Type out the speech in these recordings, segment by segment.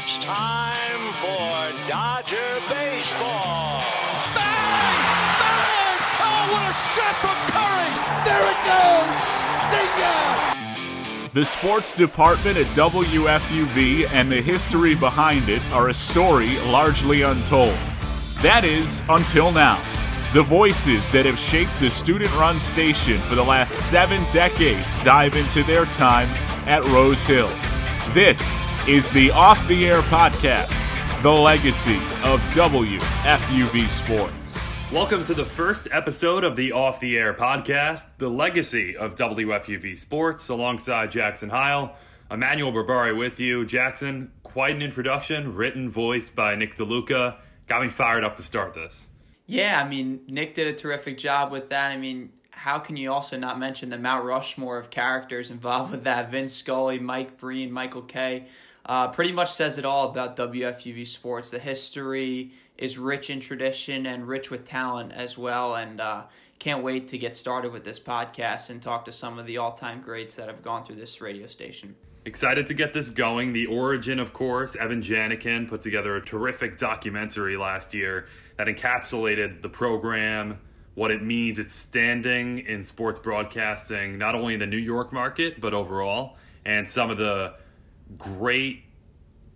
It's time for Dodger Baseball. Bang! Bang! Oh, what a shot from Curry! There it goes! See ya! The sports department at WFUV and the history behind it are a story largely untold. That is, until now. The voices that have shaped the student run station for the last seven decades dive into their time at Rose Hill. This is the Off the Air Podcast, the legacy of WFUV Sports. Welcome to the first episode of the Off the Air Podcast, the legacy of WFUV Sports, alongside Jackson Heil. Emmanuel Barbari with you. Jackson, quite an introduction, written, voiced by Nick DeLuca. Got me fired up to start this. Yeah, I mean, Nick did a terrific job with that. I mean, how can you also not mention the Mount Rushmore of characters involved with that? Vin Scully, Mike Breen, Michael Kay. Uh, pretty much says it all about WFUV sports. The history is rich in tradition and rich with talent as well. And uh, can't wait to get started with this podcast and talk to some of the all time greats that have gone through this radio station. Excited to get this going. The origin, of course, Evan Janikin put together a terrific documentary last year that encapsulated the program, what it means, its standing in sports broadcasting, not only in the New York market, but overall, and some of the great,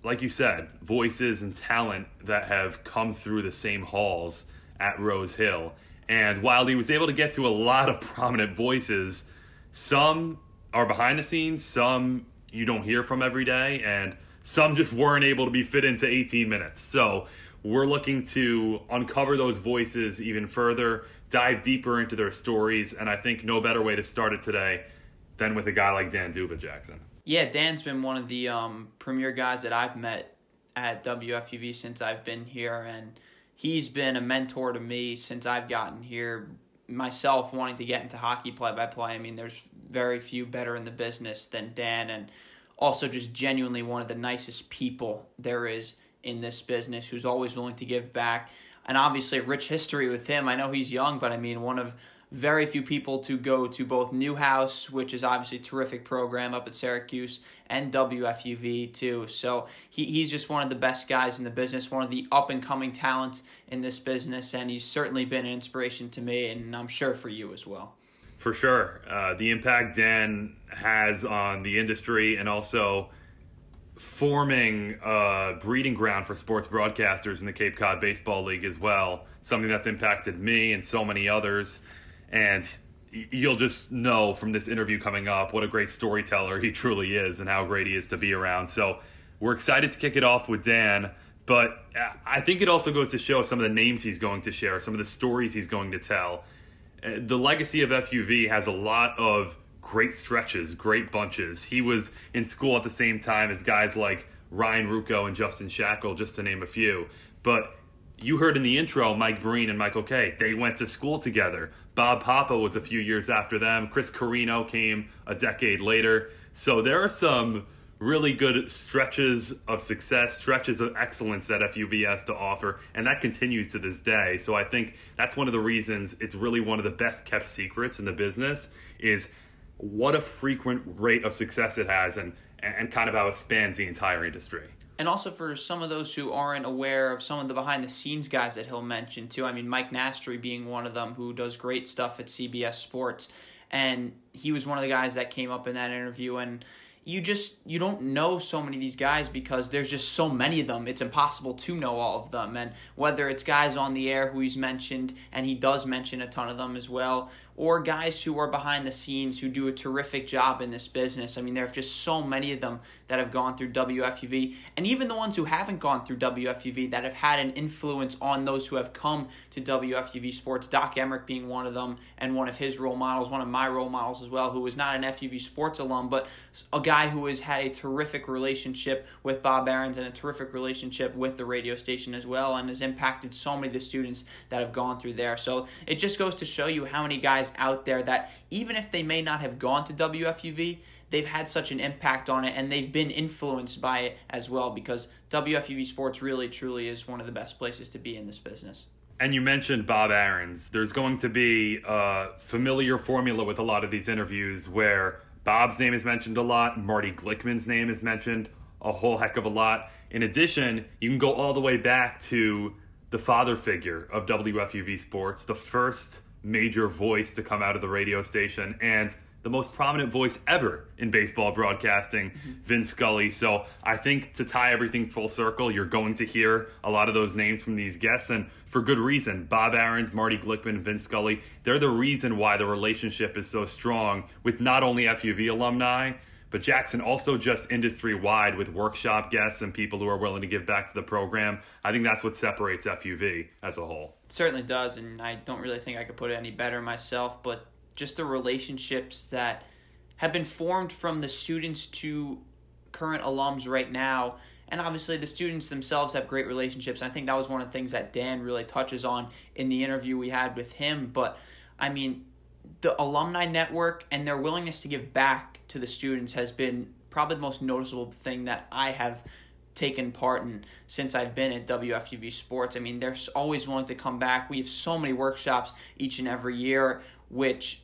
like you said, voices and talent that have come through the same halls at Rose Hill. And while he was able to get to a lot of prominent voices, some are behind the scenes, some you don't hear from every day, and some just weren't able to be fit into 18 minutes. So we're looking to uncover those voices even further, dive deeper into their stories, and I think no better way to start it today than with a guy like Dan D'Uva Jackson. Yeah, Dan's been one of the um, premier guys that I've met at WFUV since I've been here, and he's been a mentor to me since I've gotten here. Myself wanting to get into hockey play by play, I mean, there's very few better in the business than Dan, and also just genuinely one of the nicest people there is in this business who's always willing to give back. And obviously, rich history with him. I know he's young, but I mean, one of very few people to go to both Newhouse, which is obviously a terrific program up at Syracuse, and WFUV too. So he, he's just one of the best guys in the business, one of the up and coming talents in this business, and he's certainly been an inspiration to me, and I'm sure for you as well. For sure. Uh, the impact Dan has on the industry and also forming a breeding ground for sports broadcasters in the Cape Cod Baseball League as well. Something that's impacted me and so many others. And you'll just know from this interview coming up what a great storyteller he truly is and how great he is to be around. So we're excited to kick it off with Dan. But I think it also goes to show some of the names he's going to share, some of the stories he's going to tell. Uh, the legacy of FUV has a lot of great stretches, great bunches. He was in school at the same time as guys like Ryan Ruocco and Justin Shackil, just to name a few. But you heard in the intro Mike Breen and Michael Kay. They went to school together. Bob Papa was a few years after them. Chris Carrino came a decade later. So there are some really good stretches of success, stretches of excellence that FUV has to offer, and that continues to this day. So I think that's one of the reasons it's really one of the best kept secrets in the business is what a frequent rate of success it has and and kind of how it spans the entire industry. And also for some of those who aren't aware of some of the behind the scenes guys that he'll mention too. I mean, Mike Nastri being one of them who does great stuff at CBS Sports. And he was one of the guys that came up in that interview and you just you don't know so many of these guys because there's just so many of them it's impossible to know all of them and whether it's guys on the air who he's mentioned and he does mention a ton of them as well or guys who are behind the scenes who do a terrific job in this business. I mean, there are just so many of them that have gone through WFUV, and even the ones who haven't gone through WFUV that have had an influence on those who have come to WFUV sports. Doc Emrick being one of them, and one of his role models, one of my role models as well, who was not an FUV sports alum, but a guy who has had a terrific relationship with Bob Ahrens and a terrific relationship with the radio station as well, and has impacted so many of the students that have gone through there. So it just goes to show you how many guys guys out there that even if they may not have gone to WFUV, they've had such an impact on it and they've been influenced by it as well because WFUV Sports really truly is one of the best places to be in this business. And you mentioned Bob Ahrens. There's going to be a familiar formula with a lot of these interviews where Bob's name is mentioned a lot, Marty Glickman's name is mentioned a whole heck of a lot. In addition, you can go all the way back to the father figure of WFUV Sports, the first major voice to come out of the radio station, and the most prominent voice ever in baseball broadcasting, mm-hmm. Vin Scully. So I think to tie everything full circle, you're going to hear a lot of those names from these guests, and for good reason. Bob Ahrens, Marty Glickman, Vin Scully, they're the reason why the relationship is so strong with not only FUV alumni, but Jackson also just industry wide with workshop guests and people who are willing to give back to the program. I think that's what separates FUV as a whole. Certainly does, and I don't really think I could put it any better myself, but just the relationships that have been formed from the students to current alums right now. And obviously, the students themselves have great relationships. And I think that was one of the things that Dan really touches on in the interview we had with him. But I mean, the alumni network and their willingness to give back to the students has been probably the most noticeable thing that I have taken part in since I've been at WFUV Sports. I mean, they're always willing to come back. We have so many workshops each and every year, which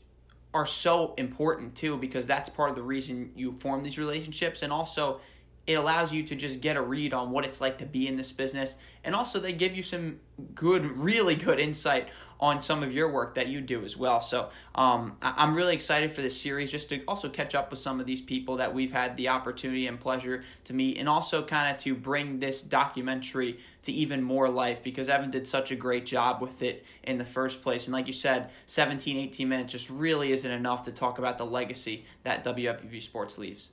are so important too, because that's part of the reason you form these relationships. And also, it allows you to just get a read on what it's like to be in this business. And also, they give you some good, really good insight on some of your work that you do as well. So um, I'm really excited for this series just to also catch up with some of these people that we've had the opportunity and pleasure to meet, and also kind of to bring this documentary to even more life because Evan did such a great job with it in the first place. And like you said, 17, 18 minutes just really isn't enough to talk about the legacy that WFUV Sports leaves.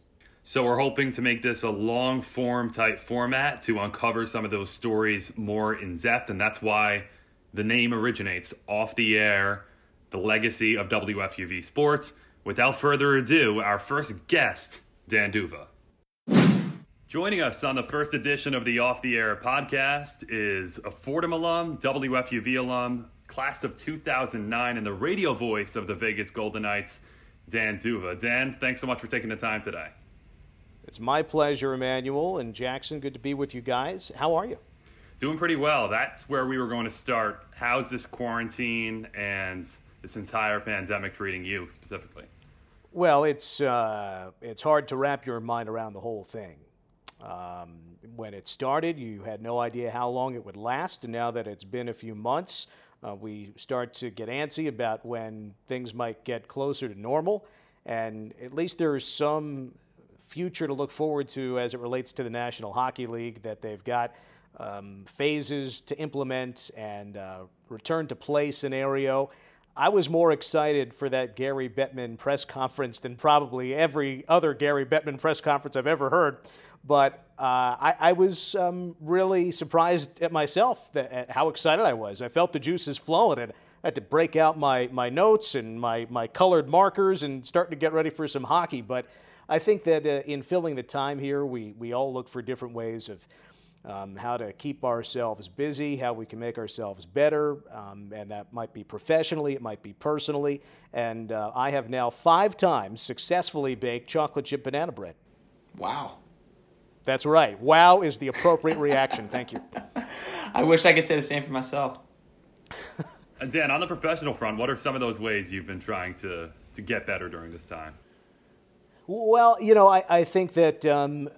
So we're hoping to make this a long form type format to uncover some of those stories more in depth, and that's why the name originates off the air, the legacy of WFUV Sports. Without further ado, our first guest, Dan D'Uva. Joining us on the first edition of the Off the Air podcast is a Fordham alum, WFUV alum, class of 2009, and the radio voice of the Vegas Golden Knights, Dan D'Uva. Dan, thanks so much for taking the time today. It's my pleasure, Emmanuel and Jackson. Good to be with you guys. How are you? Doing pretty well. That's where we were going to start. How's this quarantine and this entire pandemic treating you specifically? Well, it's uh, it's hard to wrap your mind around the whole thing. Um, when it started, you had no idea how long it would last, and now that it's been a few months, uh, we start to get antsy about when things might get closer to normal. And at least there's some future to look forward to as it relates to the National Hockey League that they've got um, phases to implement and uh, return to play scenario. I was more excited for that Gary Bettman press conference than probably every other Gary Bettman press conference I've ever heard. But uh, I, I, was um, really surprised at myself that, at how excited I was. I felt the juices flowing and I had to break out my, my notes and my, my colored markers and start to get ready for some hockey. But I think that uh, in filling the time here, we, we all look for different ways of um, how to keep ourselves busy, how we can make ourselves better, um, and that might be professionally, it might be personally. And uh, I have now five times successfully baked chocolate chip banana bread. Wow. That's right. Wow is the appropriate reaction. Thank you. I wish I could say the same for myself. And Dan, on the professional front, what are some of those ways you've been trying to, to get better during this time? Well, you know, I, I think that um,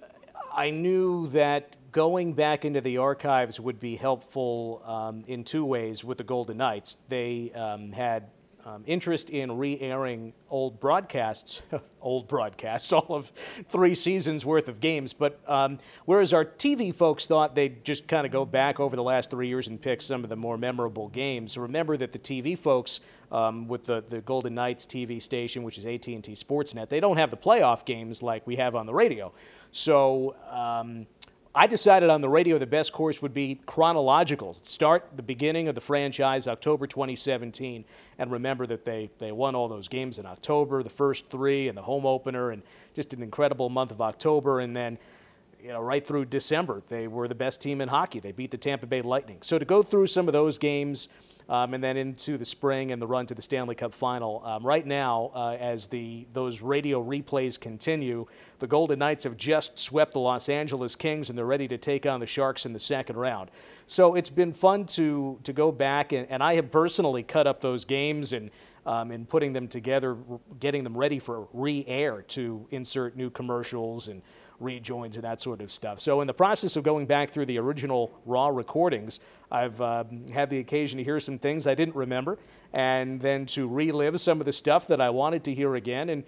I knew that going back into the archives would be helpful um, in two ways with the Golden Knights. They um, had um, interest in re airing old broadcasts, old broadcasts, all of three seasons worth of games. But um, whereas our TV folks thought they'd just kind of go back over the last three years and pick some of the more memorable games, remember that the TV folks um, with the, the Golden Knights TV station, which is AT&T Sportsnet, they don't have the playoff games like we have on the radio. So um, I decided on the radio the best course would be chronological. Start the beginning of the franchise, October 2017, and remember that they, they won all those games in October, the first three and the home opener, and just an incredible month of October. And then, you know, right through December, they were the best team in hockey. They beat the Tampa Bay Lightning. So to go through some of those games, um, and then into the spring and the run to the Stanley Cup final. Um, right now, uh, as the those radio replays continue, the Golden Knights have just swept the Los Angeles Kings, and they're ready to take on the Sharks in the second round. So it's been fun to to go back, and, and I have personally cut up those games and. Um, and putting them together, getting them ready for re-air to insert new commercials and rejoins and that sort of stuff. So, in the process of going back through the original Raw recordings, I've um, had the occasion to hear some things I didn't remember and then to relive some of the stuff that I wanted to hear again. And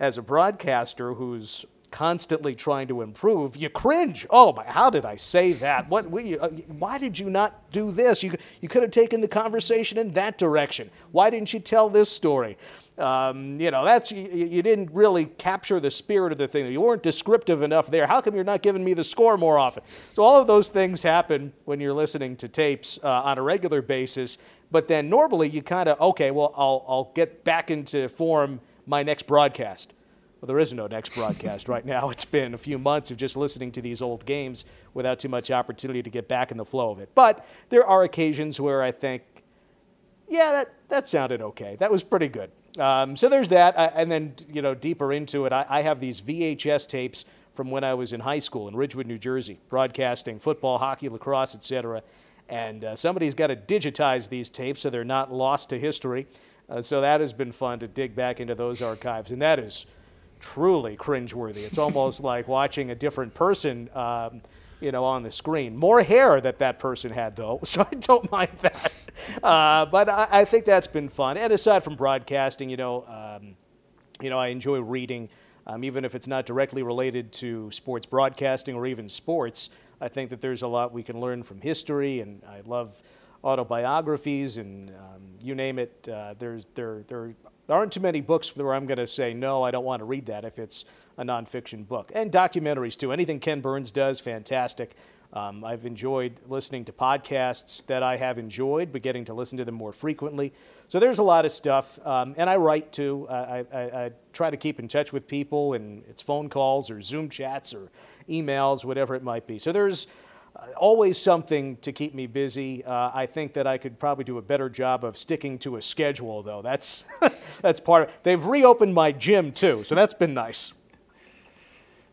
as a broadcaster who's constantly trying to improve, you cringe. Oh, my, how did I say that? What? We, uh, why did you not do this? You, you could have taken the conversation in that direction. Why didn't you tell this story? Um, you know, that's you, you, didn't really capture the spirit of the thing. You weren't descriptive enough there. How come you're not giving me the score more often? So all of those things happen when you're listening to tapes uh, on a regular basis. But then normally you kind of okay, well, I'll I'll get back into form my next broadcast. Well, there is no next broadcast right now. It's been a few months of just listening to these old games without too much opportunity to get back in the flow of it. But there are occasions where I think, yeah, that, that sounded okay. That was pretty good. Um, so there's that. I, and then, you know, deeper into it, I, I have these VHS tapes from when I was in high school in Ridgewood, New Jersey, broadcasting football, hockey, lacrosse, etc. And uh, somebody's got to digitize these tapes so they're not lost to history. Uh, so that has been fun to dig back into those archives. And that is truly cringeworthy. It's almost like watching a different person, um, you know, on the screen. More hair that that person had, though, so I don't mind that. Uh, but I, I, think that's been fun. And aside from broadcasting, you know, um, you know, I enjoy reading, um, even if it's not directly related to sports broadcasting or even sports. I think that there's a lot we can learn from history, and I love autobiographies and um, you name it. Uh, there's there there there aren't too many books where I'm going to say, no, I don't want to read that if it's a nonfiction book. And documentaries, too. Anything Ken Burns does, fantastic. Um, I've enjoyed listening to podcasts that I have enjoyed, but getting to listen to them more frequently. So there's a lot of stuff. Um, and I write too. I, I, I, try to keep in touch with people, and it's phone calls or Zoom chats or emails, whatever it might be. So there's always something to keep me busy. Uh, I think that I could probably do a better job of sticking to a schedule, though. That's that's part of. It. They've reopened my gym too, so that's been nice.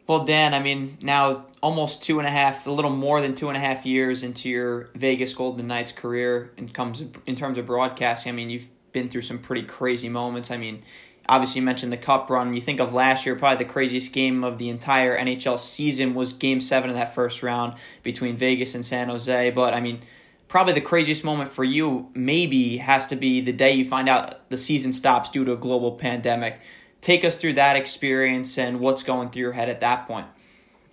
Well, Dan, I mean, now almost two and a half, a little more than two and a half years into your Vegas Golden Knights career, and comes in terms of broadcasting. I mean, you've been through some pretty crazy moments. I mean, obviously you mentioned the cup run. You think of last year, probably the craziest game of the entire NHL season was game seven of that first round between Vegas and San Jose. But I mean, probably the craziest moment for you maybe has to be the day you find out the season stops due to a global pandemic. Take us through that experience and what's going through your head at that point.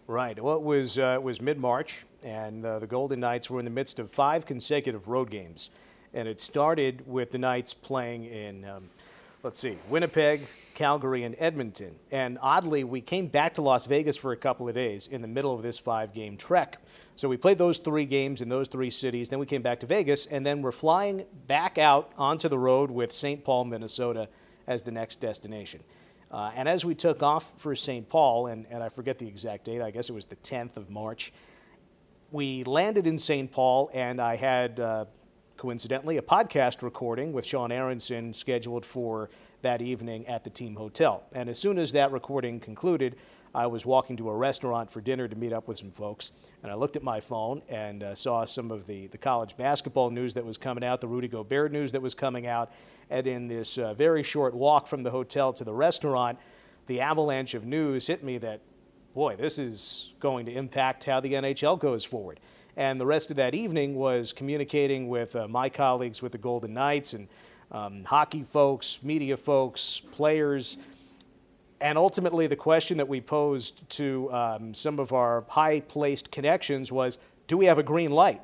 Right. Well, it was uh, it was mid March, and uh, the Golden Knights were in the midst of five consecutive road games, and it started with the Knights playing in. Um, let's see, Winnipeg, Calgary, and Edmonton. And oddly, we came back to Las Vegas for a couple of days in the middle of this five game trek. So we played those three games in those three cities. Then we came back to Vegas, and then we're flying back out onto the road with St. Paul, Minnesota as the next destination. Uh, and as we took off for St. Paul, and, and I forget the exact date, I guess it was the 10th of March, we landed in St. Paul, and I had uh, coincidentally, a podcast recording with Sean Aronson scheduled for that evening at the team hotel. And as soon as that recording concluded, I was walking to a restaurant for dinner to meet up with some folks, and I looked at my phone and uh, saw some of the, the college basketball news that was coming out, the Rudy Gobert news that was coming out, and in this uh, very short walk from the hotel to the restaurant, the avalanche of news hit me that, boy, this is going to impact how the NHL goes forward. And the rest of that evening was communicating with uh, my colleagues with the Golden Knights and um, hockey folks, media folks, players. And ultimately, the question that we posed to um, some of our high placed connections was do we have a green light?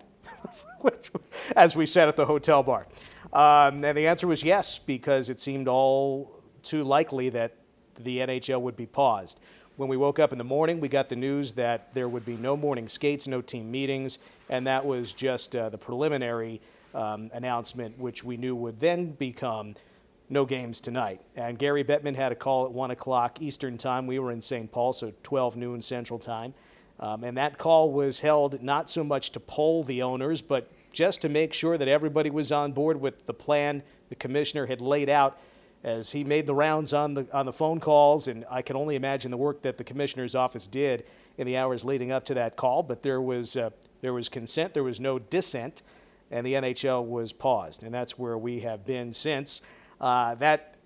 As we sat at the hotel bar. Um, and the answer was yes, because it seemed all too likely that the NHL would be paused. When we woke up in the morning, we got the news that there would be no morning skates, no team meetings, and that was just uh, the preliminary um, announcement, which we knew would then become no games tonight. And Gary Bettman had a call at 1 o'clock Eastern Time. We were in St. Paul, so 12 noon Central Time. Um, and that call was held not so much to poll the owners, but just to make sure that everybody was on board with the plan the commissioner had laid out as he made the rounds on the on the phone calls, and I can only imagine the work that the commissioner's office did in the hours leading up to that call. But there was uh, there was consent, there was no dissent, and the NHL was paused, and that's where we have been since. Uh, that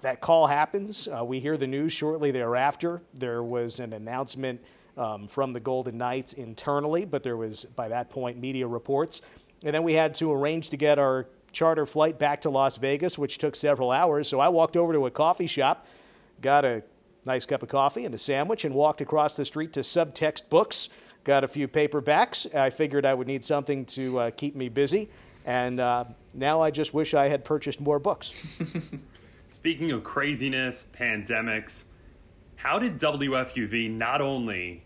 that call happens. Uh, we hear the news shortly thereafter. There was an announcement um, from the Golden Knights internally, but there was, by that point, media reports. And then we had to arrange to get our charter flight back to Las Vegas, which took several hours. So I walked over to a coffee shop, got a nice cup of coffee and a sandwich, and walked across the street to Subtext Books. Got a few paperbacks. I figured I would need something to uh, keep me busy. And uh, now I just wish I had purchased more books. Speaking of craziness, pandemics, how did WFUV not only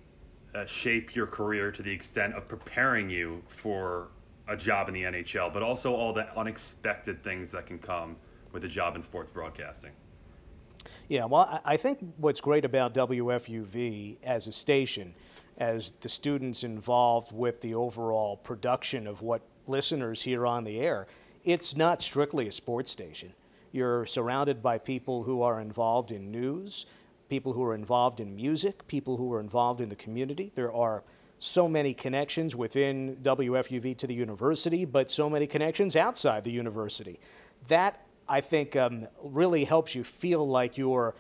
uh, shape your career to the extent of preparing you for a job in the NHL, but also all the unexpected things that can come with a job in sports broadcasting? Yeah, well, I think what's great about WFUV as a station, as the students involved with the overall production of what listeners here on the air, it's not strictly a sports station. You're surrounded by people who are involved in news, people who are involved in music, people who are involved in the community. There are so many connections within WFUV to the university, but so many connections outside the university. That, I think, um, really helps you feel like you're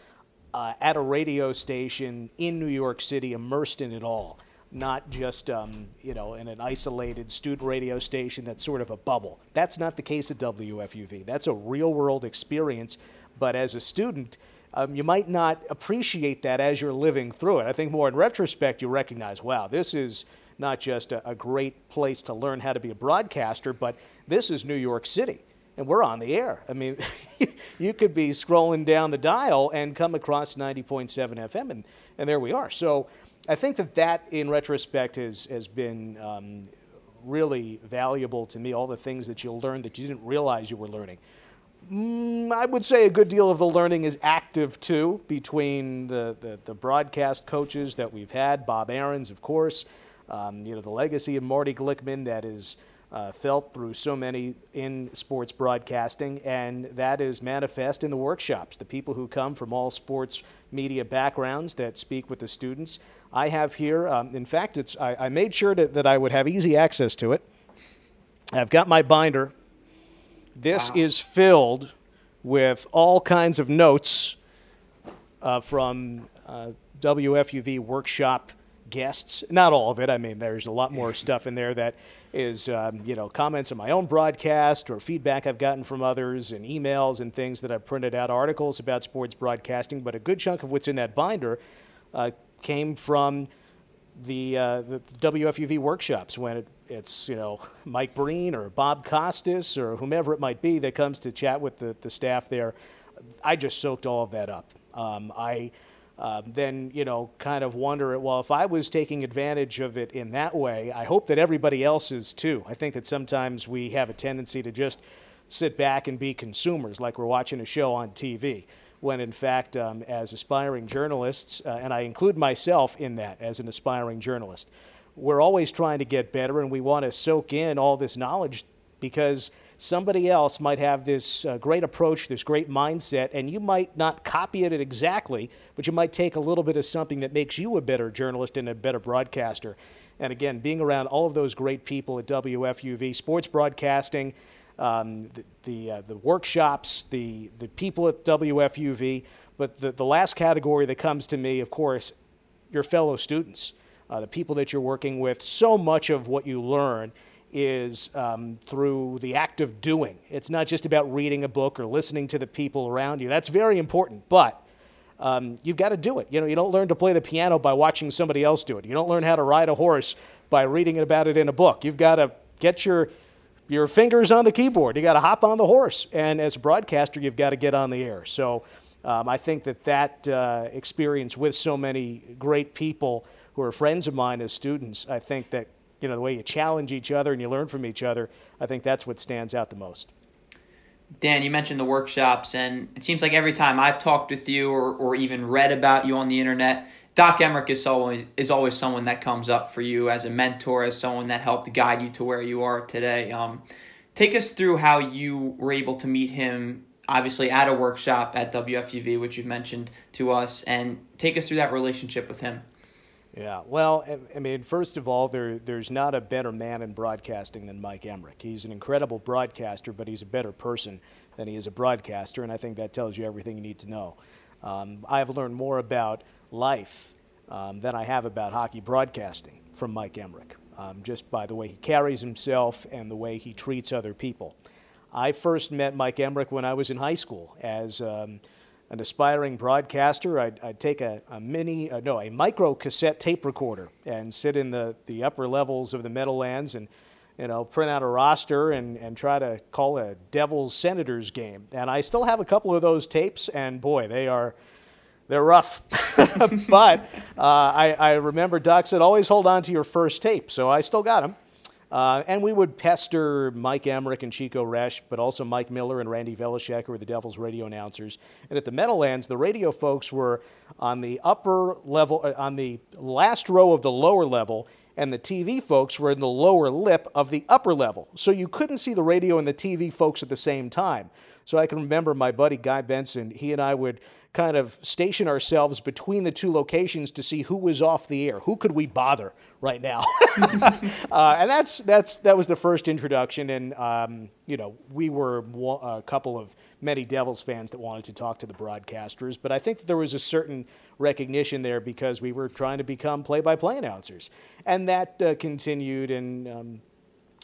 uh, at a radio station in New York City, immersed in it all, not just um, you know in an isolated student radio station that's sort of a bubble. That's not the case at WFUV. That's a real-world experience. But as a student, um, you might not appreciate that as you're living through it. I think more in retrospect, you recognize, wow, this is not just a, a great place to learn how to be a broadcaster, but this is New York City and we're on the air. I mean, you could be scrolling down the dial and come across 90.7 FM, and, and there we are. So I think that that, in retrospect, has, has been um, really valuable to me, all the things that you'll learn that you didn't realize you were learning. Mm, I would say a good deal of the learning is active too between the, the, the broadcast coaches that we've had, Bob Ahrens, of course, um, you know, the legacy of Marty Glickman that is uh, felt through so many in sports broadcasting, and that is manifest in the workshops. The people who come from all sports media backgrounds that speak with the students. I have here, um, in fact, it's, I, I made sure that, that I would have easy access to it. I've got my binder this wow. is filled with all kinds of notes uh, from uh, WFUV workshop guests. Not all of it. I mean, there's a lot more stuff in there that is, um, you know, comments on my own broadcast or feedback I've gotten from others and emails and things that I've printed out, articles about sports broadcasting. But a good chunk of what's in that binder uh, came from the, uh, the WFUV workshops when it it's you know Mike Breen or Bob Costas or whomever it might be that comes to chat with the, the staff there. I just soaked all of that up. Um, I uh, then you know kind of wonder well if I was taking advantage of it in that way, I hope that everybody else is too. I think that sometimes we have a tendency to just sit back and be consumers, like we're watching a show on TV. When in fact, um, as aspiring journalists, uh, and I include myself in that as an aspiring journalist, we're always trying to get better and we want to soak in all this knowledge because somebody else might have this uh, great approach, this great mindset, and you might not copy it exactly, but you might take a little bit of something that makes you a better journalist and a better broadcaster. And again, being around all of those great people at WFUV, sports broadcasting, um, the the, uh, the, workshops, the the people at WFUV, but the, the last category that comes to me, of course, your fellow students uh, the people that you're working with. So much of what you learn is um, through the act of doing. It's not just about reading a book or listening to the people around you. That's very important, but um, you've got to do it. You know, you don't learn to play the piano by watching somebody else do it. You don't learn how to ride a horse by reading about it in a book. You've got to get your your fingers on the keyboard. You got to hop on the horse, and as a broadcaster, you've got to get on the air. So. Um, I think that that uh, experience with so many great people who are friends of mine as students, I think that you know the way you challenge each other and you learn from each other, I think that's what stands out the most. Dan, you mentioned the workshops, and it seems like every time I've talked with you or, or even read about you on the internet, Doc Emrick is always is always someone that comes up for you as a mentor, as someone that helped guide you to where you are today. Um, take us through how you were able to meet him, obviously at a workshop at WFUV, which you've mentioned to us, and take us through that relationship with him. Yeah, well, I- I mean, first of all, there, there's not a better man in broadcasting than Mike Emrick. He's an incredible broadcaster, but he's a better person than he is a broadcaster, and I think that tells you everything you need to know. Um, I've learned more about life um, than I have about hockey broadcasting from Mike Emrick, um, just by the way he carries himself and the way he treats other people. I first met Mike Emrick when I was in high school as um, an aspiring broadcaster. I'd, I'd take a, a mini, uh, no, a micro cassette tape recorder and sit in the, the upper levels of the Meadowlands and, you know, print out a roster and, and try to call a Devils Senators game. And I still have a couple of those tapes, and boy, they are. They're rough, but uh, I, I remember Doc said, always hold on to your first tape. So I still got them. Uh, and we would pester Mike Emrick and Chico Resch, but also Mike Miller and Randy Velischek, who were the Devils radio announcers. And at the Meadowlands, the radio folks were on the upper level, uh, on the last row of the lower level, and the TV folks were in the lower lip of the upper level. So you couldn't see the radio and the TV folks at the same time. So I can remember my buddy Guy Benson, he and I would kind of station ourselves between the two locations to see who was off the air. Who could we bother right now? uh, and that's that's that was the first introduction. And um, you know, we were a couple of many Devils fans that wanted to talk to the broadcasters. But I think there was a certain recognition there because we were trying to become play-by-play announcers, and that uh, continued. And um,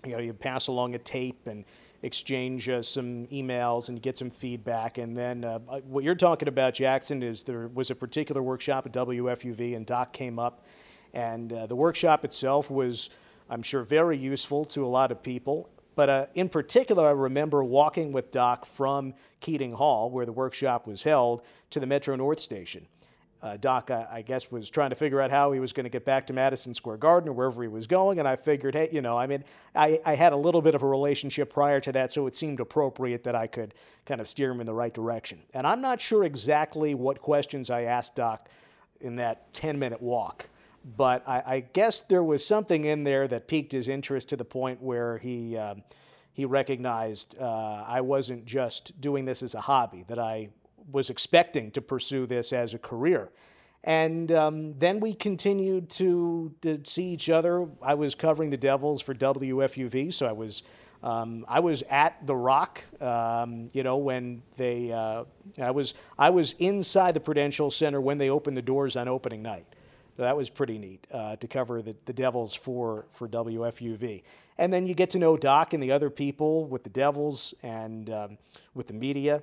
you know, you pass along a tape and exchange uh, some emails and get some feedback. And then uh, what you're talking about, Jackson, is there was a particular workshop at WFUV, and Doc came up, and uh, the workshop itself was, I'm sure, very useful to a lot of people. But uh, in particular, I remember walking with Doc from Keating Hall, where the workshop was held, to the Metro North Station uh, Doc, I, I, guess, was trying to figure out how he was going to get back to Madison Square Garden or wherever he was going. And I figured, hey, you know, I mean, I, I had a little bit of a relationship prior to that, so it seemed appropriate that I could kind of steer him in the right direction. And I'm not sure exactly what questions I asked Doc in that 10 minute walk. But I, I guess there was something in there that piqued his interest to the point where he, um, he recognized uh, I wasn't just doing this as a hobby, that I was expecting to pursue this as a career. And um, then we continued to, to, see each other. I was covering the Devils for WFUV, so I was um, I was at the Rock, um, you know, when they uh, I was I was inside the Prudential Center when they opened the doors on opening night. So that was pretty neat uh, to cover the, the Devils for for WFUV. And then you get to know Doc and the other people with the Devils and um, with the media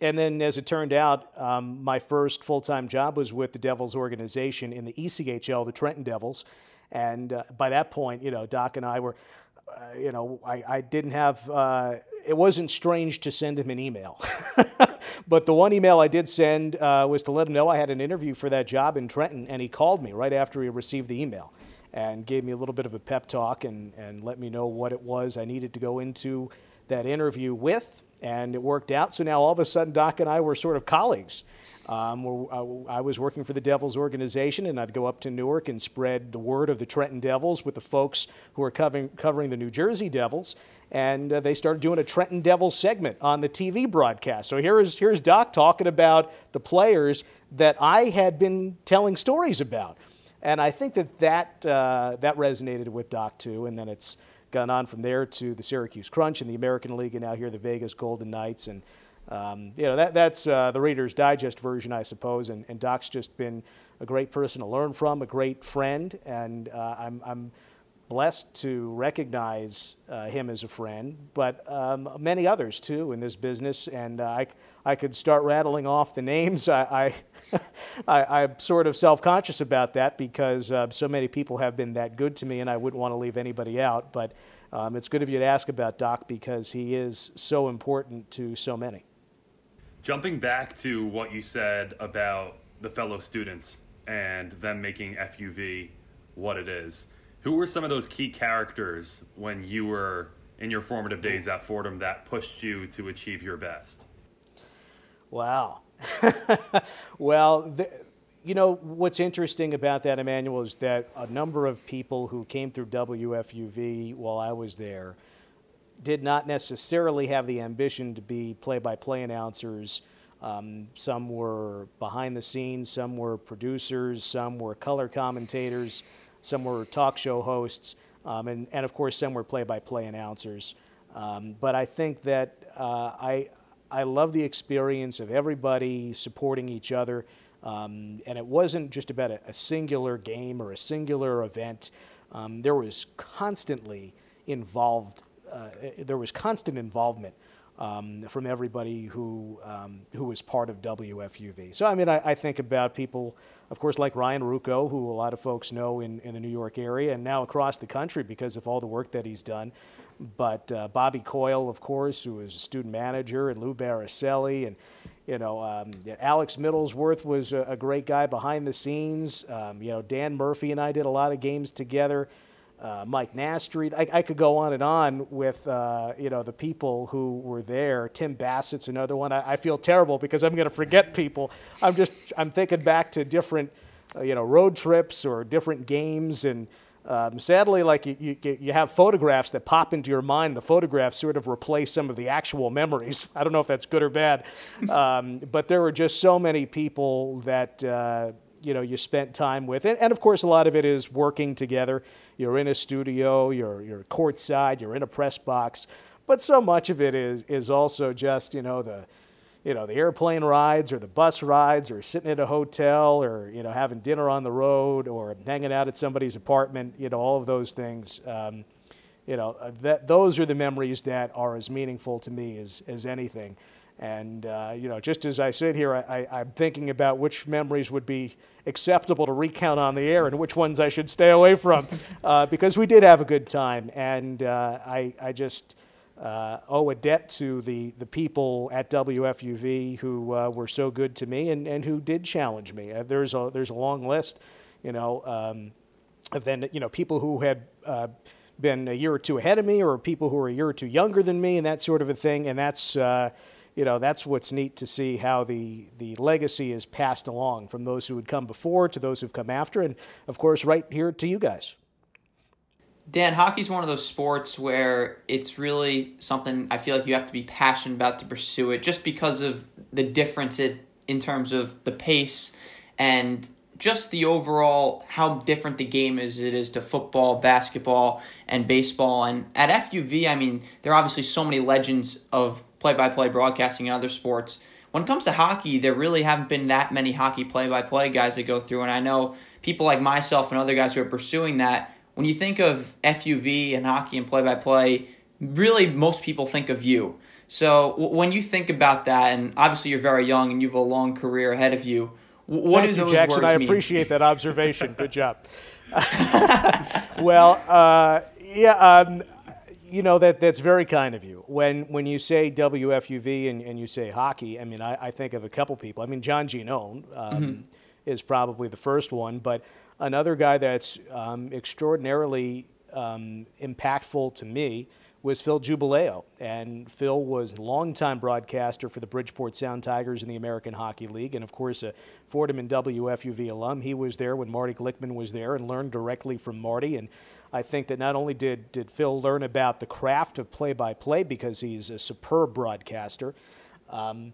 and then, as it turned out, um, my first full time job was with the Devils organization in the ECHL, the Trenton Devils. And uh, by that point, you know, Doc and I were, uh, you know, I, I didn't have, uh, it wasn't strange to send him an email. but the one email I did send uh, was to let him know I had an interview for that job in Trenton. And he called me right after he received the email and gave me a little bit of a pep talk and, and let me know what it was I needed to go into that interview with and it worked out. So now all of a sudden, Doc and I were sort of colleagues. Um, I was working for the Devils organization, and I'd go up to Newark and spread the word of the Trenton Devils with the folks who were covering, covering the New Jersey Devils. And uh, they started doing a Trenton Devils segment on the TV broadcast. So here's, here's Doc talking about the players that I had been telling stories about. And I think that that, uh, that resonated with Doc too. And then it's gone on from there to the Syracuse Crunch in the American League, and now here the Vegas Golden Knights. And um, you know that that's uh, the Reader's Digest version, I suppose. And, and Doc's just been a great person to learn from, a great friend, and uh, I'm, I'm blessed to recognize uh, him as a friend, but um, many others too in this business. And uh, I, I could start rattling off the names. I, I, am sort of self conscious about that because uh, so many people have been that good to me, and I wouldn't want to leave anybody out. But um, it's good of you to ask about Doc because he is so important to so many. Jumping back to what you said about the fellow students and them making FUV what it is who were some of those key characters when you were in your formative days at Fordham that pushed you to achieve your best? Wow. well, the, you know, what's interesting about that, Emmanuel, is that a number of people who came through WFUV while I was there did not necessarily have the ambition to be play by play announcers Um, some were behind the scenes, some were producers, some were color commentators, some were talk show hosts, um, and, and of course, some were play by play announcers. Um, but I think that uh, I, I love the experience of everybody supporting each other. Um, and it wasn't just about a, a, singular game or a singular event. Um, there was constantly involved. Uh, there was constant involvement um, from everybody who um, who was part of WFUV. So I mean, I, I, think about people, of course, like Ryan Ruocco, who a lot of folks know in, in the New York area and now across the country because of all the work that he's done. But uh, Bobby Coyle, of course, who was a student manager, and Lou Baricelli, and you know, um, Alex Middlesworth was a, a, great guy behind the scenes. Um, you know, Dan Murphy and I did a lot of games together uh, Mike Nastri. I, I, could go on and on with uh, you know the people who were there. Tim Bassett's another one. I, I feel terrible because I'm going to forget people. I'm just I'm thinking back to different uh, you know road trips or different games and. Um, sadly, like you, you, you, have photographs that pop into your mind. The photographs sort of replace some of the actual memories. I don't know if that's good or bad, um, but there were just so many people that uh, you know you spent time with, and, and of course a lot of it is working together. You're in a studio, you're you're courtside, you're in a press box, but so much of it is is also just you know the you know the airplane rides or the bus rides or sitting at a hotel or you know having dinner on the road or hanging out at somebody's apartment. You know all of those things. Um, you know that those are the memories that are as meaningful to me as as anything. And, uh, you know, just as I sit here, I, am thinking about which memories would be acceptable to recount on the air and which ones I should stay away from uh, because we did have a good time. And uh, I, I just uh, owe a debt to the, the people at WFUV who uh, were so good to me and, and who did challenge me. Uh, there's, a, there's a long list, you know, um, of then, you know, people who had been a year or two ahead of me or people who are a year or two younger than me and that sort of a thing. And that's, you know, that's what's neat to see how the, the legacy is passed along from those who had come before to those who've come after, and of course, right here to you guys. Dan, hockey's one of those sports where it's really something I feel like you have to be passionate about to pursue it just because of the difference it, in terms of the pace and just the overall how different the game is it is to football, basketball, and baseball. And at FUV, I mean, there are obviously so many legends of play by play broadcasting in other sports. When it comes to hockey, there really haven't been that many hockey play by play guys that go through. And I know people like myself and other guys who are pursuing that. When you think of FUV and hockey and play by play, really most people think of you. So when you think about that, and obviously you're very young and you have a long career ahead of you, what Thank do those you, Jackson. words I mean? appreciate that observation. Good job. well, uh, yeah, um, you know that that's very kind of you. When when you say WFUV and, and you say hockey, I mean I, I think of a couple people. I mean John Giannone um, mm-hmm. is probably the first one, but another guy that's um, extraordinarily um, impactful to me was Phil Giubileo, and Phil was a longtime broadcaster for the Bridgeport Sound Tigers in the American Hockey League, and of course a Fordham and WFUV alum. He was there when Marty Glickman was there, and learned directly from Marty and I think that not only did, did Phil learn about the craft of play by play because he's a superb broadcaster, um,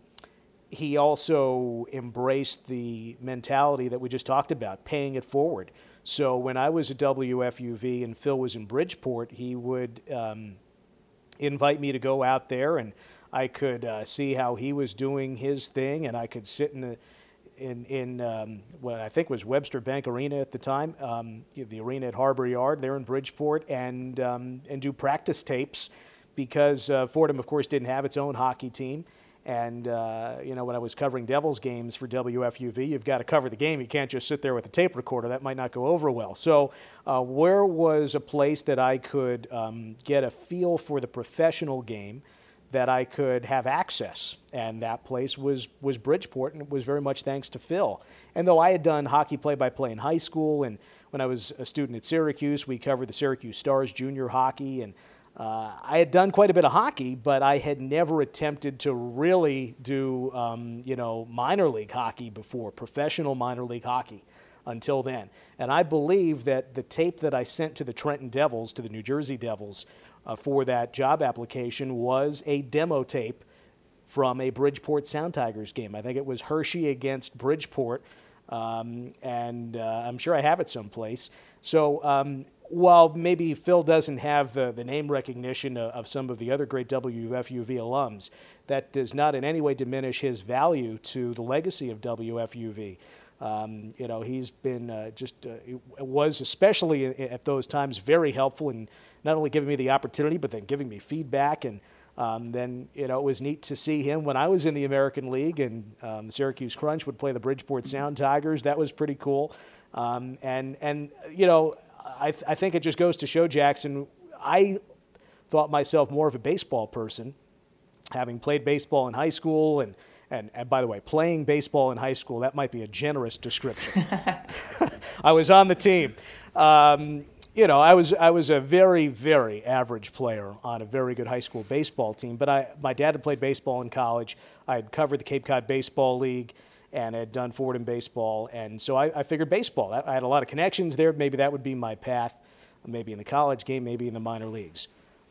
he also embraced the mentality that we just talked about, paying it forward. So when I was at WFUV and Phil was in Bridgeport, he would um, invite me to go out there and I could uh, see how he was doing his thing and I could sit in the in, in um, what I think was Webster Bank Arena at the time, um, the arena at Harbor Yard there in Bridgeport, and, um, and do practice tapes because uh, Fordham, of course, didn't have its own hockey team. And, uh, you know, when I was covering Devils games for WFUV, you've got to cover the game. You can't just sit there with a tape recorder. That might not go over well. So, uh, where was a place that I could um, get a feel for the professional game? That I could have access. And that place was, was Bridgeport, and it was very much thanks to Phil. And though I had done hockey play by play in high school, and when I was a student at Syracuse, we covered the Syracuse Stars junior hockey, and uh, I had done quite a bit of hockey, but I had never attempted to really do, um, you know, minor league hockey before, professional minor league hockey until then. And I believe that the tape that I sent to the Trenton Devils, to the New Jersey Devils, uh, for that job application was a demo tape from a Bridgeport Sound Tigers game. I think it was Hershey against Bridgeport, um, and uh, I'm sure I have it someplace. So um, while maybe Phil doesn't have the, the name recognition of, of, some of the other great WFUV alums, that does not in any way diminish his value to the legacy of WFUV. Um, you know, he's been uh, just, uh, was especially at those times very helpful in not only giving me the opportunity, but then giving me feedback. And um, then, you know, it was neat to see him when I was in the American League and um, Syracuse Crunch would play the Bridgeport Sound Tigers. That was pretty cool. Um, and, and, you know, I, th- I think it just goes to show Jackson. I thought myself more of a baseball person, having played baseball in high school and and, and by the way, playing baseball in high school, that might be a generous description. I was on the team. Um, you know, I was, I was a very, very average player on a very good high school baseball team, but I, my dad had played baseball in college. I had covered the Cape Cod Baseball League and had done Fordham baseball. And so I, I figured baseball. I, I had a lot of connections there. Maybe that would be my path, maybe in the college game, maybe in the minor leagues.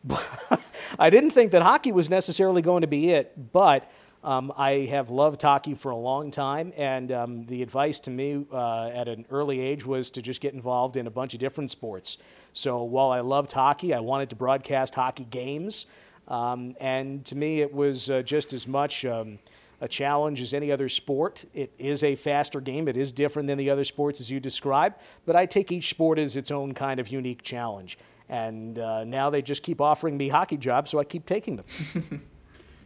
I didn't think that hockey was necessarily going to be it, but um, I have loved hockey for a long time, and um, the advice to me uh, at an early age was to just get involved in a bunch of different sports. So while I loved hockey, I wanted to broadcast hockey games, um, and to me, it was uh, just as much um, a challenge as any other sport. It is a faster game. It is different than the other sports as you described, but I take each sport as its own kind of unique challenge. And uh, now they just keep offering me hockey jobs, so I keep taking them.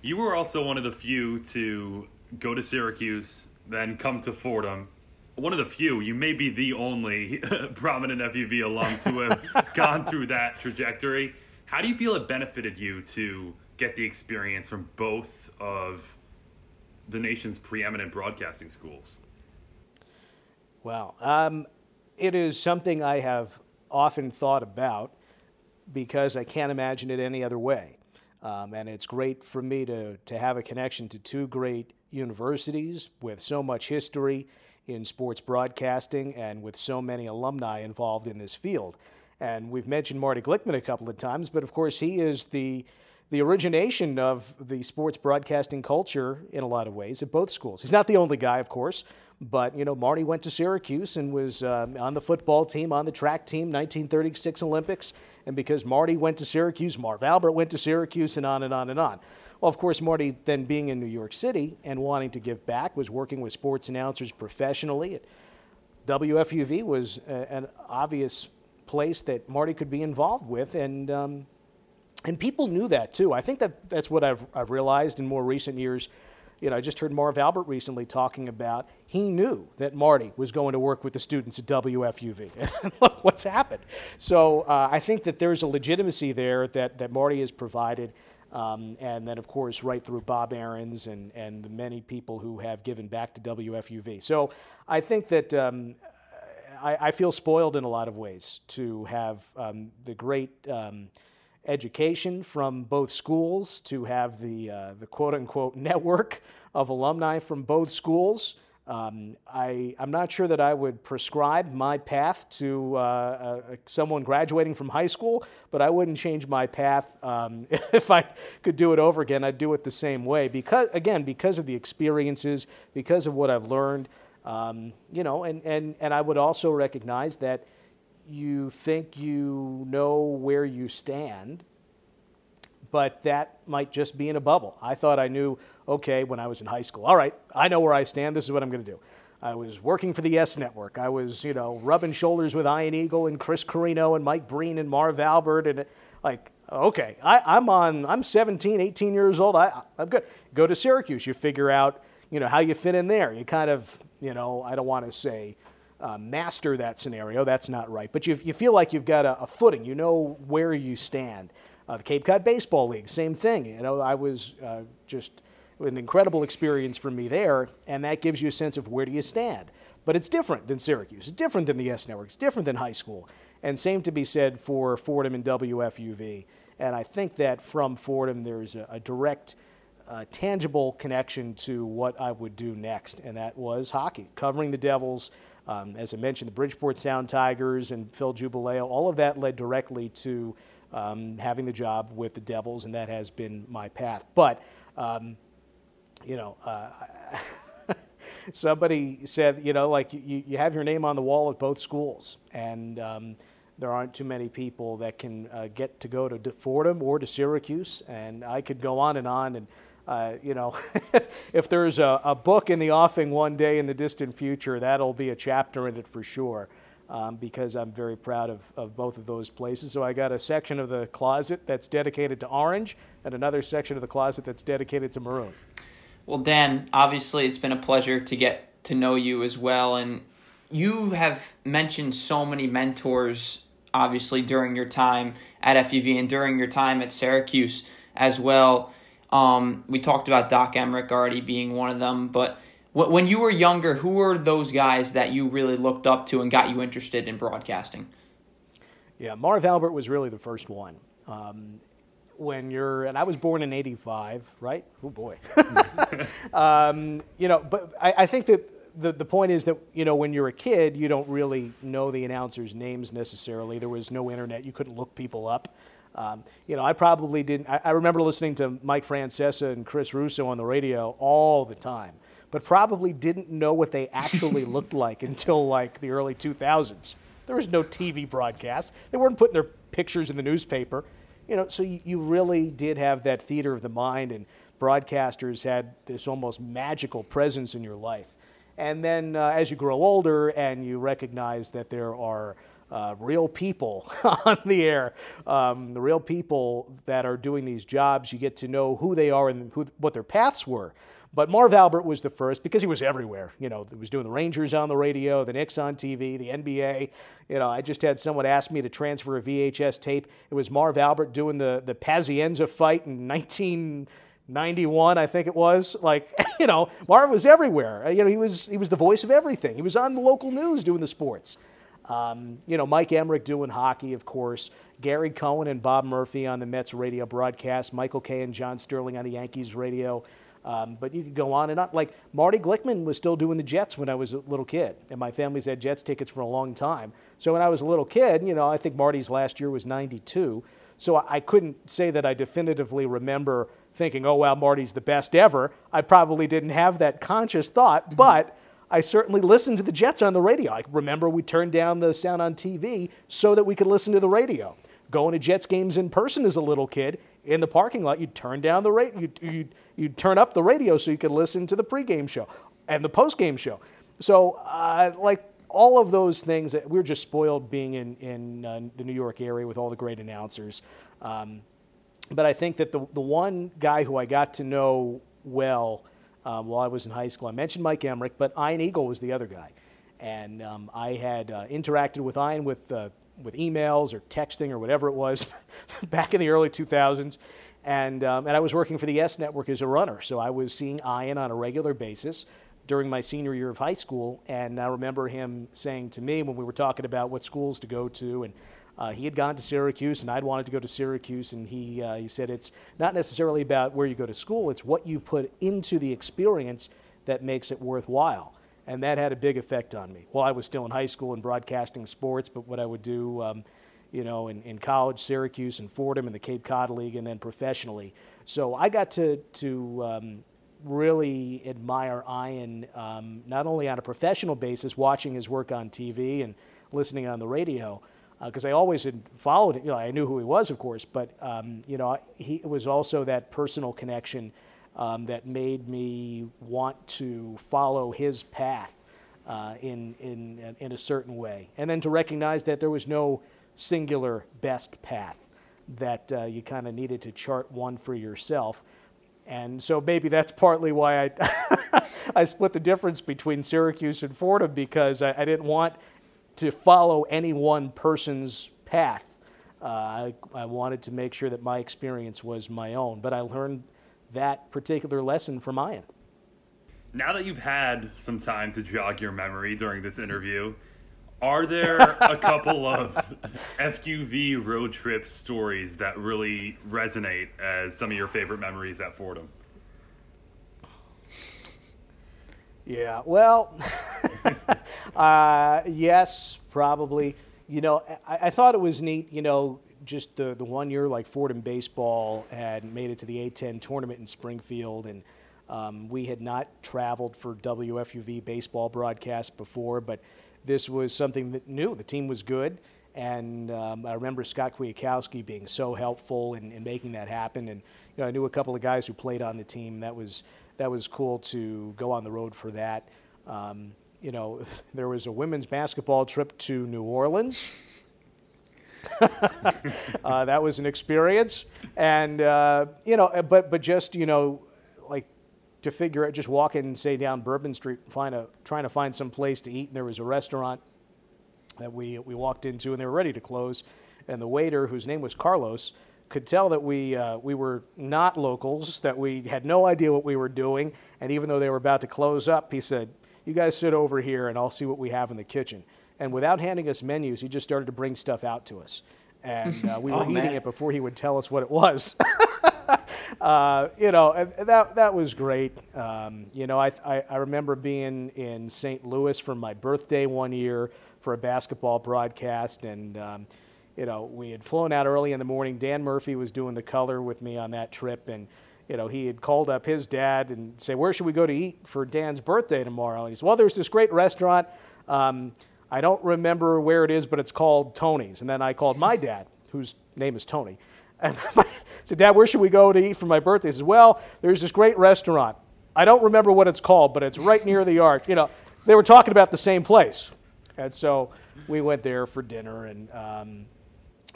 you were also one of the few to go to Syracuse, then come to Fordham. One of the few, you may be the only prominent FUV alum to have gone through that trajectory. How do you feel it benefited you to get the experience from both of the nation's preeminent broadcasting schools? Well, um, it is something I have often thought about because I can't imagine it any other way. Um, and it's great for me to, to have a connection to two great universities with so much history in sports broadcasting and with so many alumni involved in this field. And we've mentioned Marty Glickman a couple of times, but of course, he is the the origination of the sports broadcasting culture in a lot of ways at both schools. He's not the only guy, of course, but you know Marty went to Syracuse and was um, on the football team, on the track team, 1936 Olympics, and because Marty went to Syracuse, Marv Albert went to Syracuse, and on and on and on. Well, of course, Marty then being in New York City and wanting to give back was working with sports announcers professionally. At WFUV was a, an obvious place that Marty could be involved with, and um, and people knew that too. I think that that's what I've, I've realized in more recent years. You know, I just heard Marv Albert recently talking about he knew that Marty was going to work with the students at WFUV. Look what's happened. So uh, I think that there's a legitimacy there that, that Marty has provided. Um, and then, of course, right through Bob Ahrens and, and the many people who have given back to WFUV. So I think that um, I, I, feel spoiled in a lot of ways to have um, the great um, education from both schools, to have the, uh, the quote unquote network of alumni from both schools. Um, I, I'm not sure that I would prescribe my path to uh, uh, someone graduating from high school, but I wouldn't change my path. Um, if I could do it over again, I'd do it the same way. Because, again, because of the experiences, because of what I've learned, um, you know, and, and, and I would also recognize that you think you know where you stand, but that might just be in a bubble. I thought I knew, okay, when I was in high school, all right, I know where I stand, this is what I'm going to do. I was working for the YES Network. I was, you know, rubbing shoulders with Ian Eagle and Chris Carrino and Mike Breen and Marv Albert and like, okay, I, am on, I'm 17, 18 years old. I, I'm good. Go to Syracuse. You figure out, you know, how you fit in there. You kind of, you know, I don't want to say uh, master that scenario. That's not right. But you, you feel like you've got a, a footing. You know where you stand. Uh, the Cape Cod Baseball League, same thing. You know, I was uh, just an incredible experience for me there, and that gives you a sense of where do you stand. But it's different than Syracuse. It's different than the YES Network. It's different than high school. And same to be said for Fordham and WFUV. And I think that from Fordham, there's a, a direct, uh, tangible connection to what I would do next, and that was hockey, covering the Devils, um, as I mentioned, the Bridgeport Sound Tigers and Phil Giubileo, all of that led directly to um, having the job with the Devils, and that has been my path. But um, you know, uh, somebody said, you know, like you, you have your name on the wall at both schools, and um, there aren't too many people that can uh, get to go to Fordham or to Syracuse, and I could go on and on. And uh, you know, if there's a, a, book in the offing one day in the distant future, that'll be a chapter in it for sure. Um, because I'm very proud of, of both of those places. So I got a section of the closet that's dedicated to orange, and another section of the closet that's dedicated to maroon. Well, Dan, obviously it's been a pleasure to get to know you as well. And you have mentioned so many mentors, obviously, during your time at FUV and during your time at Syracuse as well. Um, we talked about Doc Emrick already being one of them, but when you were younger, who were those guys that you really looked up to and got you interested in broadcasting? Yeah, Marv Albert was really the first one. Um, when you're, and I was born in 85, right? Oh boy. um, you know, but I, I think that the, the point is that, you know, when you're a kid, you don't really know the announcers' names necessarily. There was no internet. You couldn't look people up. Um, you know, I probably didn't. I, I, remember listening to Mike Francesa and Chris Russo on the radio all the time, but probably didn't know what they actually looked like until like the early 2000s. There was no TV broadcast. They weren't putting their pictures in the newspaper you know, so you, you really did have that theater of the mind, and broadcasters had this almost magical presence in your life. And then uh, as you grow older and you recognize that there are uh, real people on the air, um, the real people that are doing these jobs, you get to know who they are and who, what their paths were. But Marv Albert was the first because he was everywhere. You know, he was doing the Rangers on the radio, the Knicks on TV, the NBA. You know, I just had someone ask me to transfer a VHS tape. It was Marv Albert doing the the Pazienza fight in 1991, I think it was. Like, you know, Marv was everywhere. You know, he was he was the voice of everything. He was on the local news doing the sports. Um, you know, Mike Emrick doing hockey, of course. Gary Cohen and Bob Murphy on the Mets radio broadcast. Michael Kay and John Sterling on the Yankees radio. Um, but you could go on and on. Like Marty Glickman was still doing the Jets when I was a little kid, and my family's had Jets tickets for a long time. So when I was a little kid, you know, I think Marty's last year was 92. So I couldn't say that I definitively remember thinking, oh, wow, Marty's the best ever. I probably didn't have that conscious thought, mm-hmm. but I certainly listened to the Jets on the radio. I remember we turned down the sound on TV so that we could listen to the radio. Going to Jets games in person as a little kid, in the parking lot, you'd turn down the radio, you'd, you'd, you'd, turn up the radio so you could listen to the pregame show and the postgame show. So, uh, like all of those things, we were just spoiled being in, in uh, the New York area with all the great announcers. Um, but I think that the, the one guy who I got to know well um, while I was in high school, I mentioned Mike Emrick, but Ian Eagle was the other guy. And um, I had uh, interacted with Ian with uh, with emails or texting or whatever it was back in the early 2000s. And, um, and I was working for the YES Network as a runner. So I was seeing Ian on a regular basis during my senior year of high school. And I remember him saying to me when we were talking about what schools to go to, and uh, he had gone to Syracuse, and I'd wanted to go to Syracuse, and he, uh, he said it's not necessarily about where you go to school, it's what you put into the experience that makes it worthwhile and that had a big effect on me. Well, I was still in high school and broadcasting sports, but what I would do, um, you know, in, in college, Syracuse and Fordham and the Cape Cod League, and then professionally. So I got to to um, really admire Ian um, not only on a professional basis, watching his work on TV and listening on the radio. Because uh, I always had followed him. you know, I knew who he was, of course, but um, you know, he was also that personal connection um, that made me want to follow his path uh, in, in, in a certain way. And then to recognize that there was no singular best path, that uh, you kind of needed to chart one for yourself. And so maybe that's partly why I, I split the difference between Syracuse and Fordham because I, I didn't want to follow any one person's path. Uh, I, I wanted to make sure that my experience was my own. But I learned that particular lesson from Ian. Now that you've had some time to jog your memory during this interview, are there a couple of FUV road trip stories that really resonate as some of your favorite memories at Fordham? Yeah, well, uh, yes, probably. You know, I, I, thought it was neat, you know, just the, the one year like Fordham baseball had made it to the A10 tournament in Springfield, and Um, we had not traveled for WFUV baseball broadcast before, but this was something that new. The team was good, and um, I remember Scott Kwiatkowski being so helpful in, in, making that happen. And you know, I knew a couple of guys who played on the team. That was that was cool to go on the road for that. Um, you know, there was a women's basketball trip to New Orleans. uh, that was an experience, and uh, you know, but but just you know, like to figure out, just walking, say down Bourbon Street, find a trying to find some place to eat, and there was a restaurant that we we walked into, and they were ready to close, and the waiter, whose name was Carlos, could tell that we uh, we were not locals, that we had no idea what we were doing, and even though they were about to close up, he said, "You guys sit over here, and I'll see what we have in the kitchen." And without handing us menus, he just started to bring stuff out to us, and uh, we were oh, eating it before he would tell us what it was. uh, you know, that that was great. Um, you know, I, I, I remember being in St. Louis for my birthday one year for a basketball broadcast, and um, you know, we had flown out early in the morning. Dan Murphy was doing the color with me on that trip, and you know, he had called up his dad and say, "Where should we go to eat for Dan's birthday tomorrow?" And he said, "Well, there's this great restaurant." Um, I don't remember where it is, but it's called Tony's. And then I called my dad, whose name is Tony, and I said, Dad, where should we go to eat for my birthday? He says, Well, there's this great restaurant. I don't remember what it's called, but it's right near the arch. You know, they were talking about the same place. And so we went there for dinner and, um,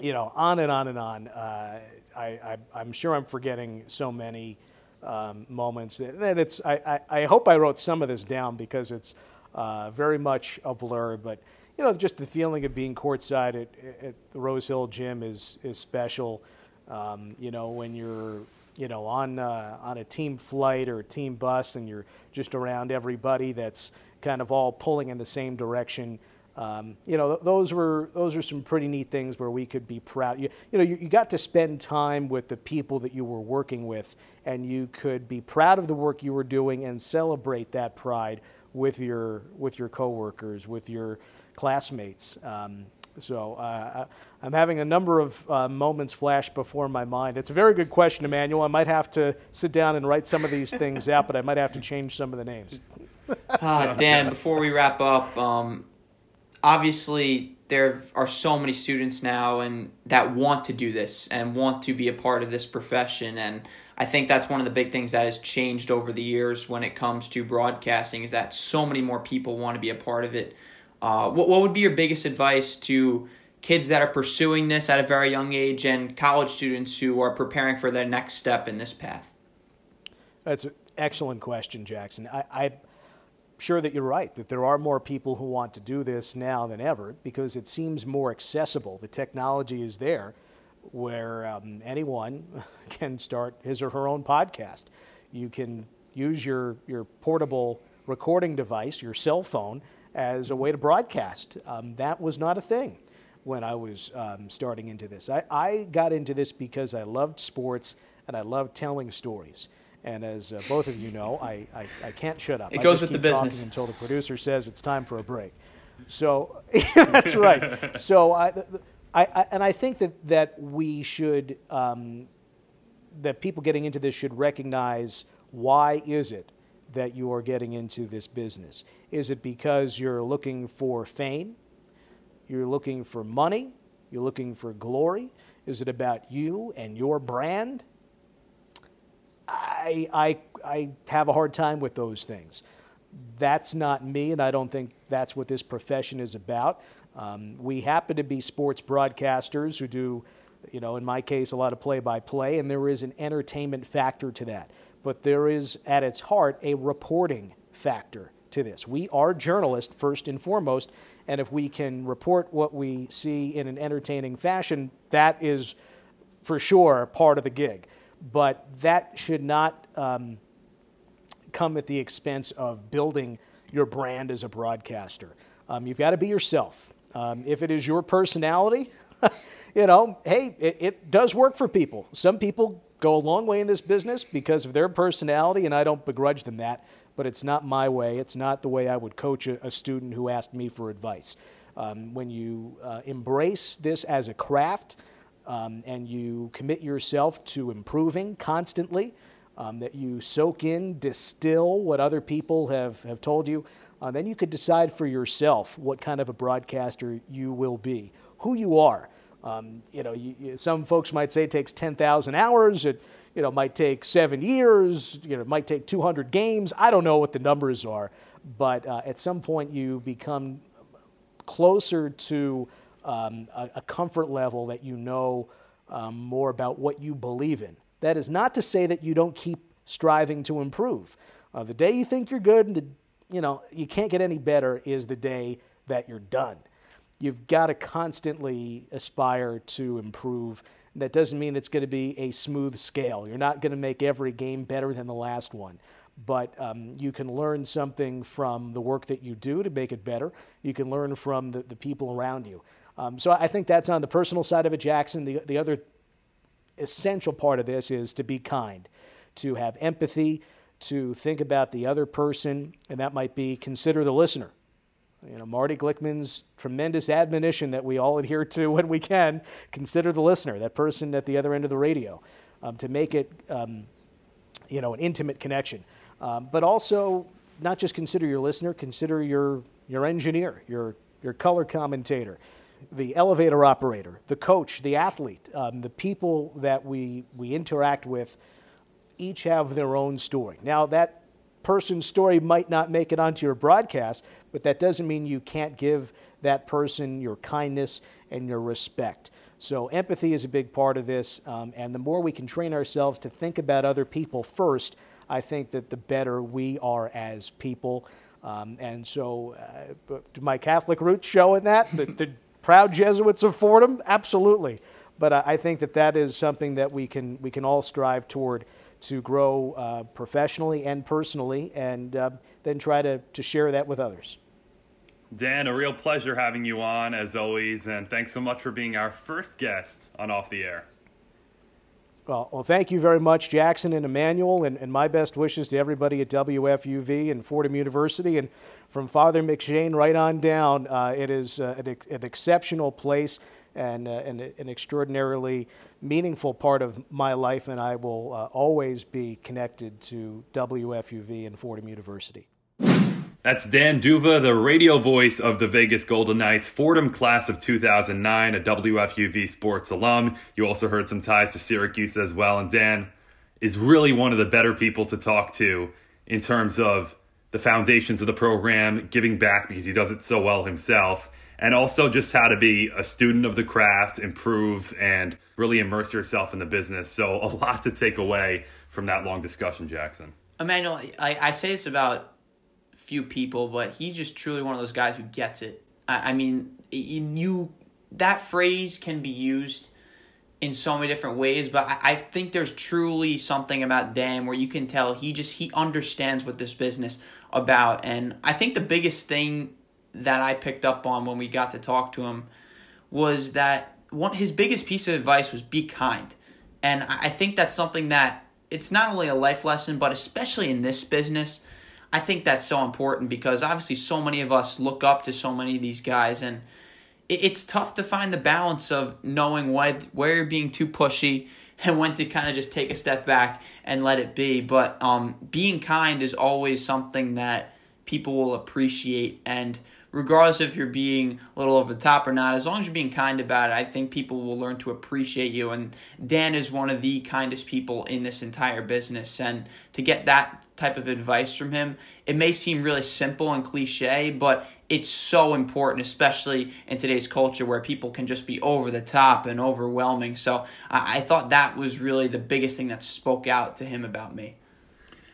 you know, on and on and on. Uh, I, am sure I'm forgetting so many um, moments. And it's, I, I, I, hope I wrote some of this down because it's uh, very much a blur. But, you know, just the feeling of being courtside at, at the Rose Hill Gym is, is special. Um, you know, when you're you know on uh, on a team flight or a team bus and you're just around everybody that's kind of all pulling in the same direction. Um, you know, those were those are some pretty neat things where we could be proud. You, you know, you, you, got to spend time with the people that you were working with, and you could be proud of the work you were doing and celebrate that pride with your with your coworkers, with your classmates. Um, so uh, I'm having a number of uh, moments flash before my mind. It's a very good question, Emmanuel. I might have to sit down and write some of these things out, but I might have to change some of the names. uh, Dan, before we wrap up, um, obviously there are so many students now and that want to do this and want to be a part of this profession and I think that's one of the big things that has changed over the years when it comes to broadcasting is that so many more people want to be a part of it. Uh, what, what would be your biggest advice to kids that are pursuing this at a very young age and college students who are preparing for their next step in this path? That's an excellent question, Jackson. I, I'm sure that you're right, that there are more people who want to do this now than ever because it seems more accessible. The technology is there where um, anyone can start his or her own podcast. You can use your, your portable recording device, your cell phone, as a way to broadcast. Um, that was not a thing when I was um, starting into this. I, I got into this because I loved sports and I loved telling stories. And as uh, both of you know, I, I, I, can't shut up. It I goes with the business until the producer says it's time for a break. So that's right. So I, I, I, and I think that that we should um, that people getting into this should recognize why is it that you are getting into this business? Is it because you're looking for fame? You're looking for money? You're looking for glory? Is it about you and your brand? I, I, I have a hard time with those things. That's not me, and I don't think that's what this profession is about. Um, we happen to be sports broadcasters who do, you know, in my case, a lot of play by play, and there is an entertainment factor to that but there is at its heart a reporting factor to this. We are journalists first and foremost, and if we can report what we see in an entertaining fashion, that is for sure part of the gig. But that should not um, come at the expense of building your brand as a broadcaster. Um, you've got to be yourself. Um, if it is your personality, you know, hey, it, it does work for people. Some people go a long way in this business because of their personality, and I don't begrudge them that, but it's not my way. It's not the way I would coach a, a student who asked me for advice. Um, when you uh, embrace this as a craft um, and you commit yourself to improving constantly, um, that you soak in, distill what other people have, have told you. Uh, then you could decide for yourself what kind of a broadcaster you will be, who you are. Um, you know, you, you, some folks might say it takes 10,000 hours. It you know, might take seven years. You know, it might take 200 games. I don't know what the numbers are, but uh, at some point you become closer to um, a, a, comfort level that you know um, more about what you believe in. That is not to say that you don't keep striving to improve. Uh, the day you think you're good and the, you know you can't get any better is the day that you're done. You've got to constantly aspire to improve. That doesn't mean it's going to be a smooth scale. You're not going to make every game better than the last one but um, you can learn something from the work that you do to make it better. You can learn from the, the people around you. Um, so I think that's on the personal side of it, Jackson. The, the other essential part of this is to be kind, to have empathy, to think about the other person, and that might be consider the listener. You know, Marty Glickman's tremendous admonition that we all adhere to when we can consider the listener, that person at the other end of the radio, um, to make it, um, you know, an intimate connection. Um, but also, not just consider your listener, consider your, your engineer, your, your color commentator, the elevator operator, the coach, the athlete, um, the people that we, we interact with, each have their own story. Now, that person's story might not make it onto your broadcast, but that doesn't mean you can't give that person your kindness and your respect. So, empathy is a big part of this, um, and the more we can train ourselves to think about other people first, I think that the better we are as people. Um, and so, uh, my Catholic roots show in that? The, the proud Jesuits of Fordham? Absolutely. But I think that that is something that we can, we can all strive toward to grow uh, professionally and personally, and uh, then try to, to share that with others. Dan, a real pleasure having you on as always, and thanks so much for being our first guest on Off the Air. Well, well thank you very much, Jackson and Emmanuel, and, and my best wishes to everybody at WFUV and Fordham University. And from Father McShane right on down, uh, it is uh, an, an, exceptional place and, uh, and an extraordinarily meaningful part of my life, and I will uh, always be connected to WFUV and Fordham University. That's Dan D'Uva, the radio voice of the Vegas Golden Knights, Fordham class of 2009, a WFUV sports alum. You also heard some ties to Syracuse as well. And Dan is really one of the better people to talk to in terms of the foundations of the program, giving back because he does it so well himself, and also just how to be a student of the craft, improve, and really immerse yourself in the business. So, a lot to take away from that long discussion, Jackson. Emmanuel, I, I say this about few people, but he's just truly one of those guys who gets it. I, I mean, you that phrase can be used in so many different ways, but I, I think there's truly something about Dan where you can tell he just he understands what this business about, and I think the biggest thing that I picked up on when we got to talk to him was that one his biggest piece of advice was be kind, and I think that's something that it's not only a life lesson, but especially in this business I think that's so important because obviously so many of us look up to so many of these guys and it's tough to find the balance of knowing what where you're being too pushy and when to kind of just take a step back and let it be. But um, being kind is always something that people will appreciate and regardless if you're being a little over the top or not, as long as you're being kind about it, I think people will learn to appreciate you. And Dan is one of the kindest people in this entire business. And to get that type of advice from him, it may seem really simple and cliche, but it's so important, especially in today's culture where people can just be over the top and overwhelming. So I, I thought that was really the biggest thing that spoke out to him about me.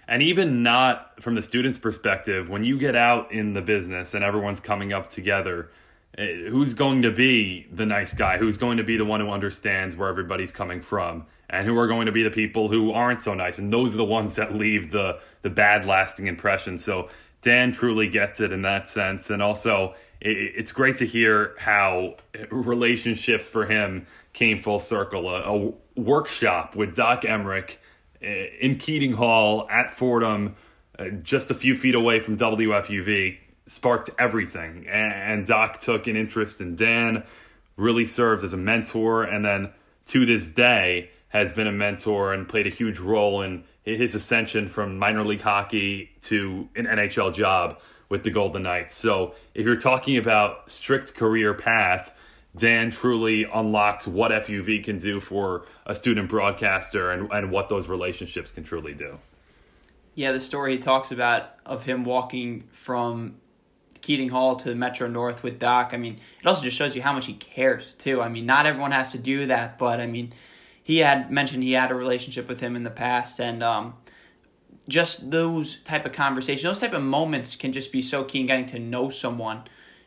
And even not from the student's perspective, when you get out in the business and everyone's coming up together, eh, who's going to be the nice guy? Who's going to be the one who understands where everybody's coming from? And who are going to be the people who aren't so nice? And those are the ones that leave the, the bad lasting impression. So Dan truly gets it in that sense. And also, it, it's great to hear how relationships for him came full circle. A, a workshop with Doc Emrick uh, in Keating Hall at Fordham, uh, just a few feet away from WFUV, sparked everything. And Doc took an interest in Dan, really served as a mentor, and then to this day has been a mentor and played a huge role in his ascension from minor league hockey to an NHL job with the Golden Knights. So if you're talking about strict career path, Dan truly unlocks what FUV can do for a student broadcaster and, and what those relationships can truly do. Yeah, the story he talks about of him walking from Keating Hall to Metro North with Doc, I mean, it also just shows you how much he cares, too. I mean, not everyone has to do that, but I mean, he had mentioned he had a relationship with him in the past, and um, just those type of conversations, those type of moments can just be so key in getting to know someone,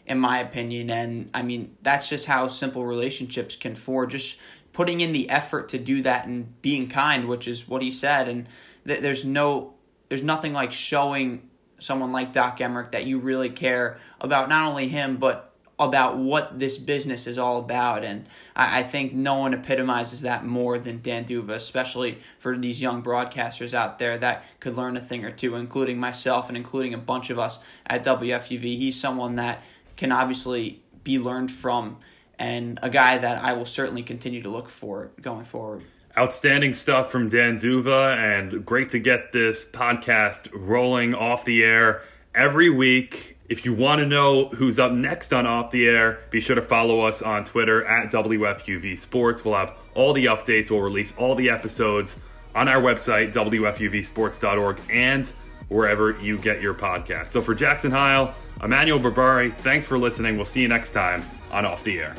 in my opinion. And I mean, that's just how simple relationships can forge. Just putting in the effort to do that and being kind, which is what he said. And th- there's no, there's nothing like showing someone like Doc Emrick that you really care about not only him but about what this business is all about. And I, I think no one epitomizes that more than Dan D'Uva, especially for these young broadcasters out there that could learn a thing or two, including myself and including a bunch of us at WFUV. He's someone that can obviously be learned from and a guy that I will certainly continue to look for going forward. Outstanding stuff from Dan D'Uva, and great to get this podcast rolling off the air every week. If you want to know who's up next on Off the Air, be sure to follow us on Twitter at WFUV Sports. We'll have all the updates, we'll release all the episodes on our website, WFUVSports.org, and wherever you get your podcast. So for Jackson Heil, Emmanuel Berbari, thanks for listening. We'll see you next time on Off the Air.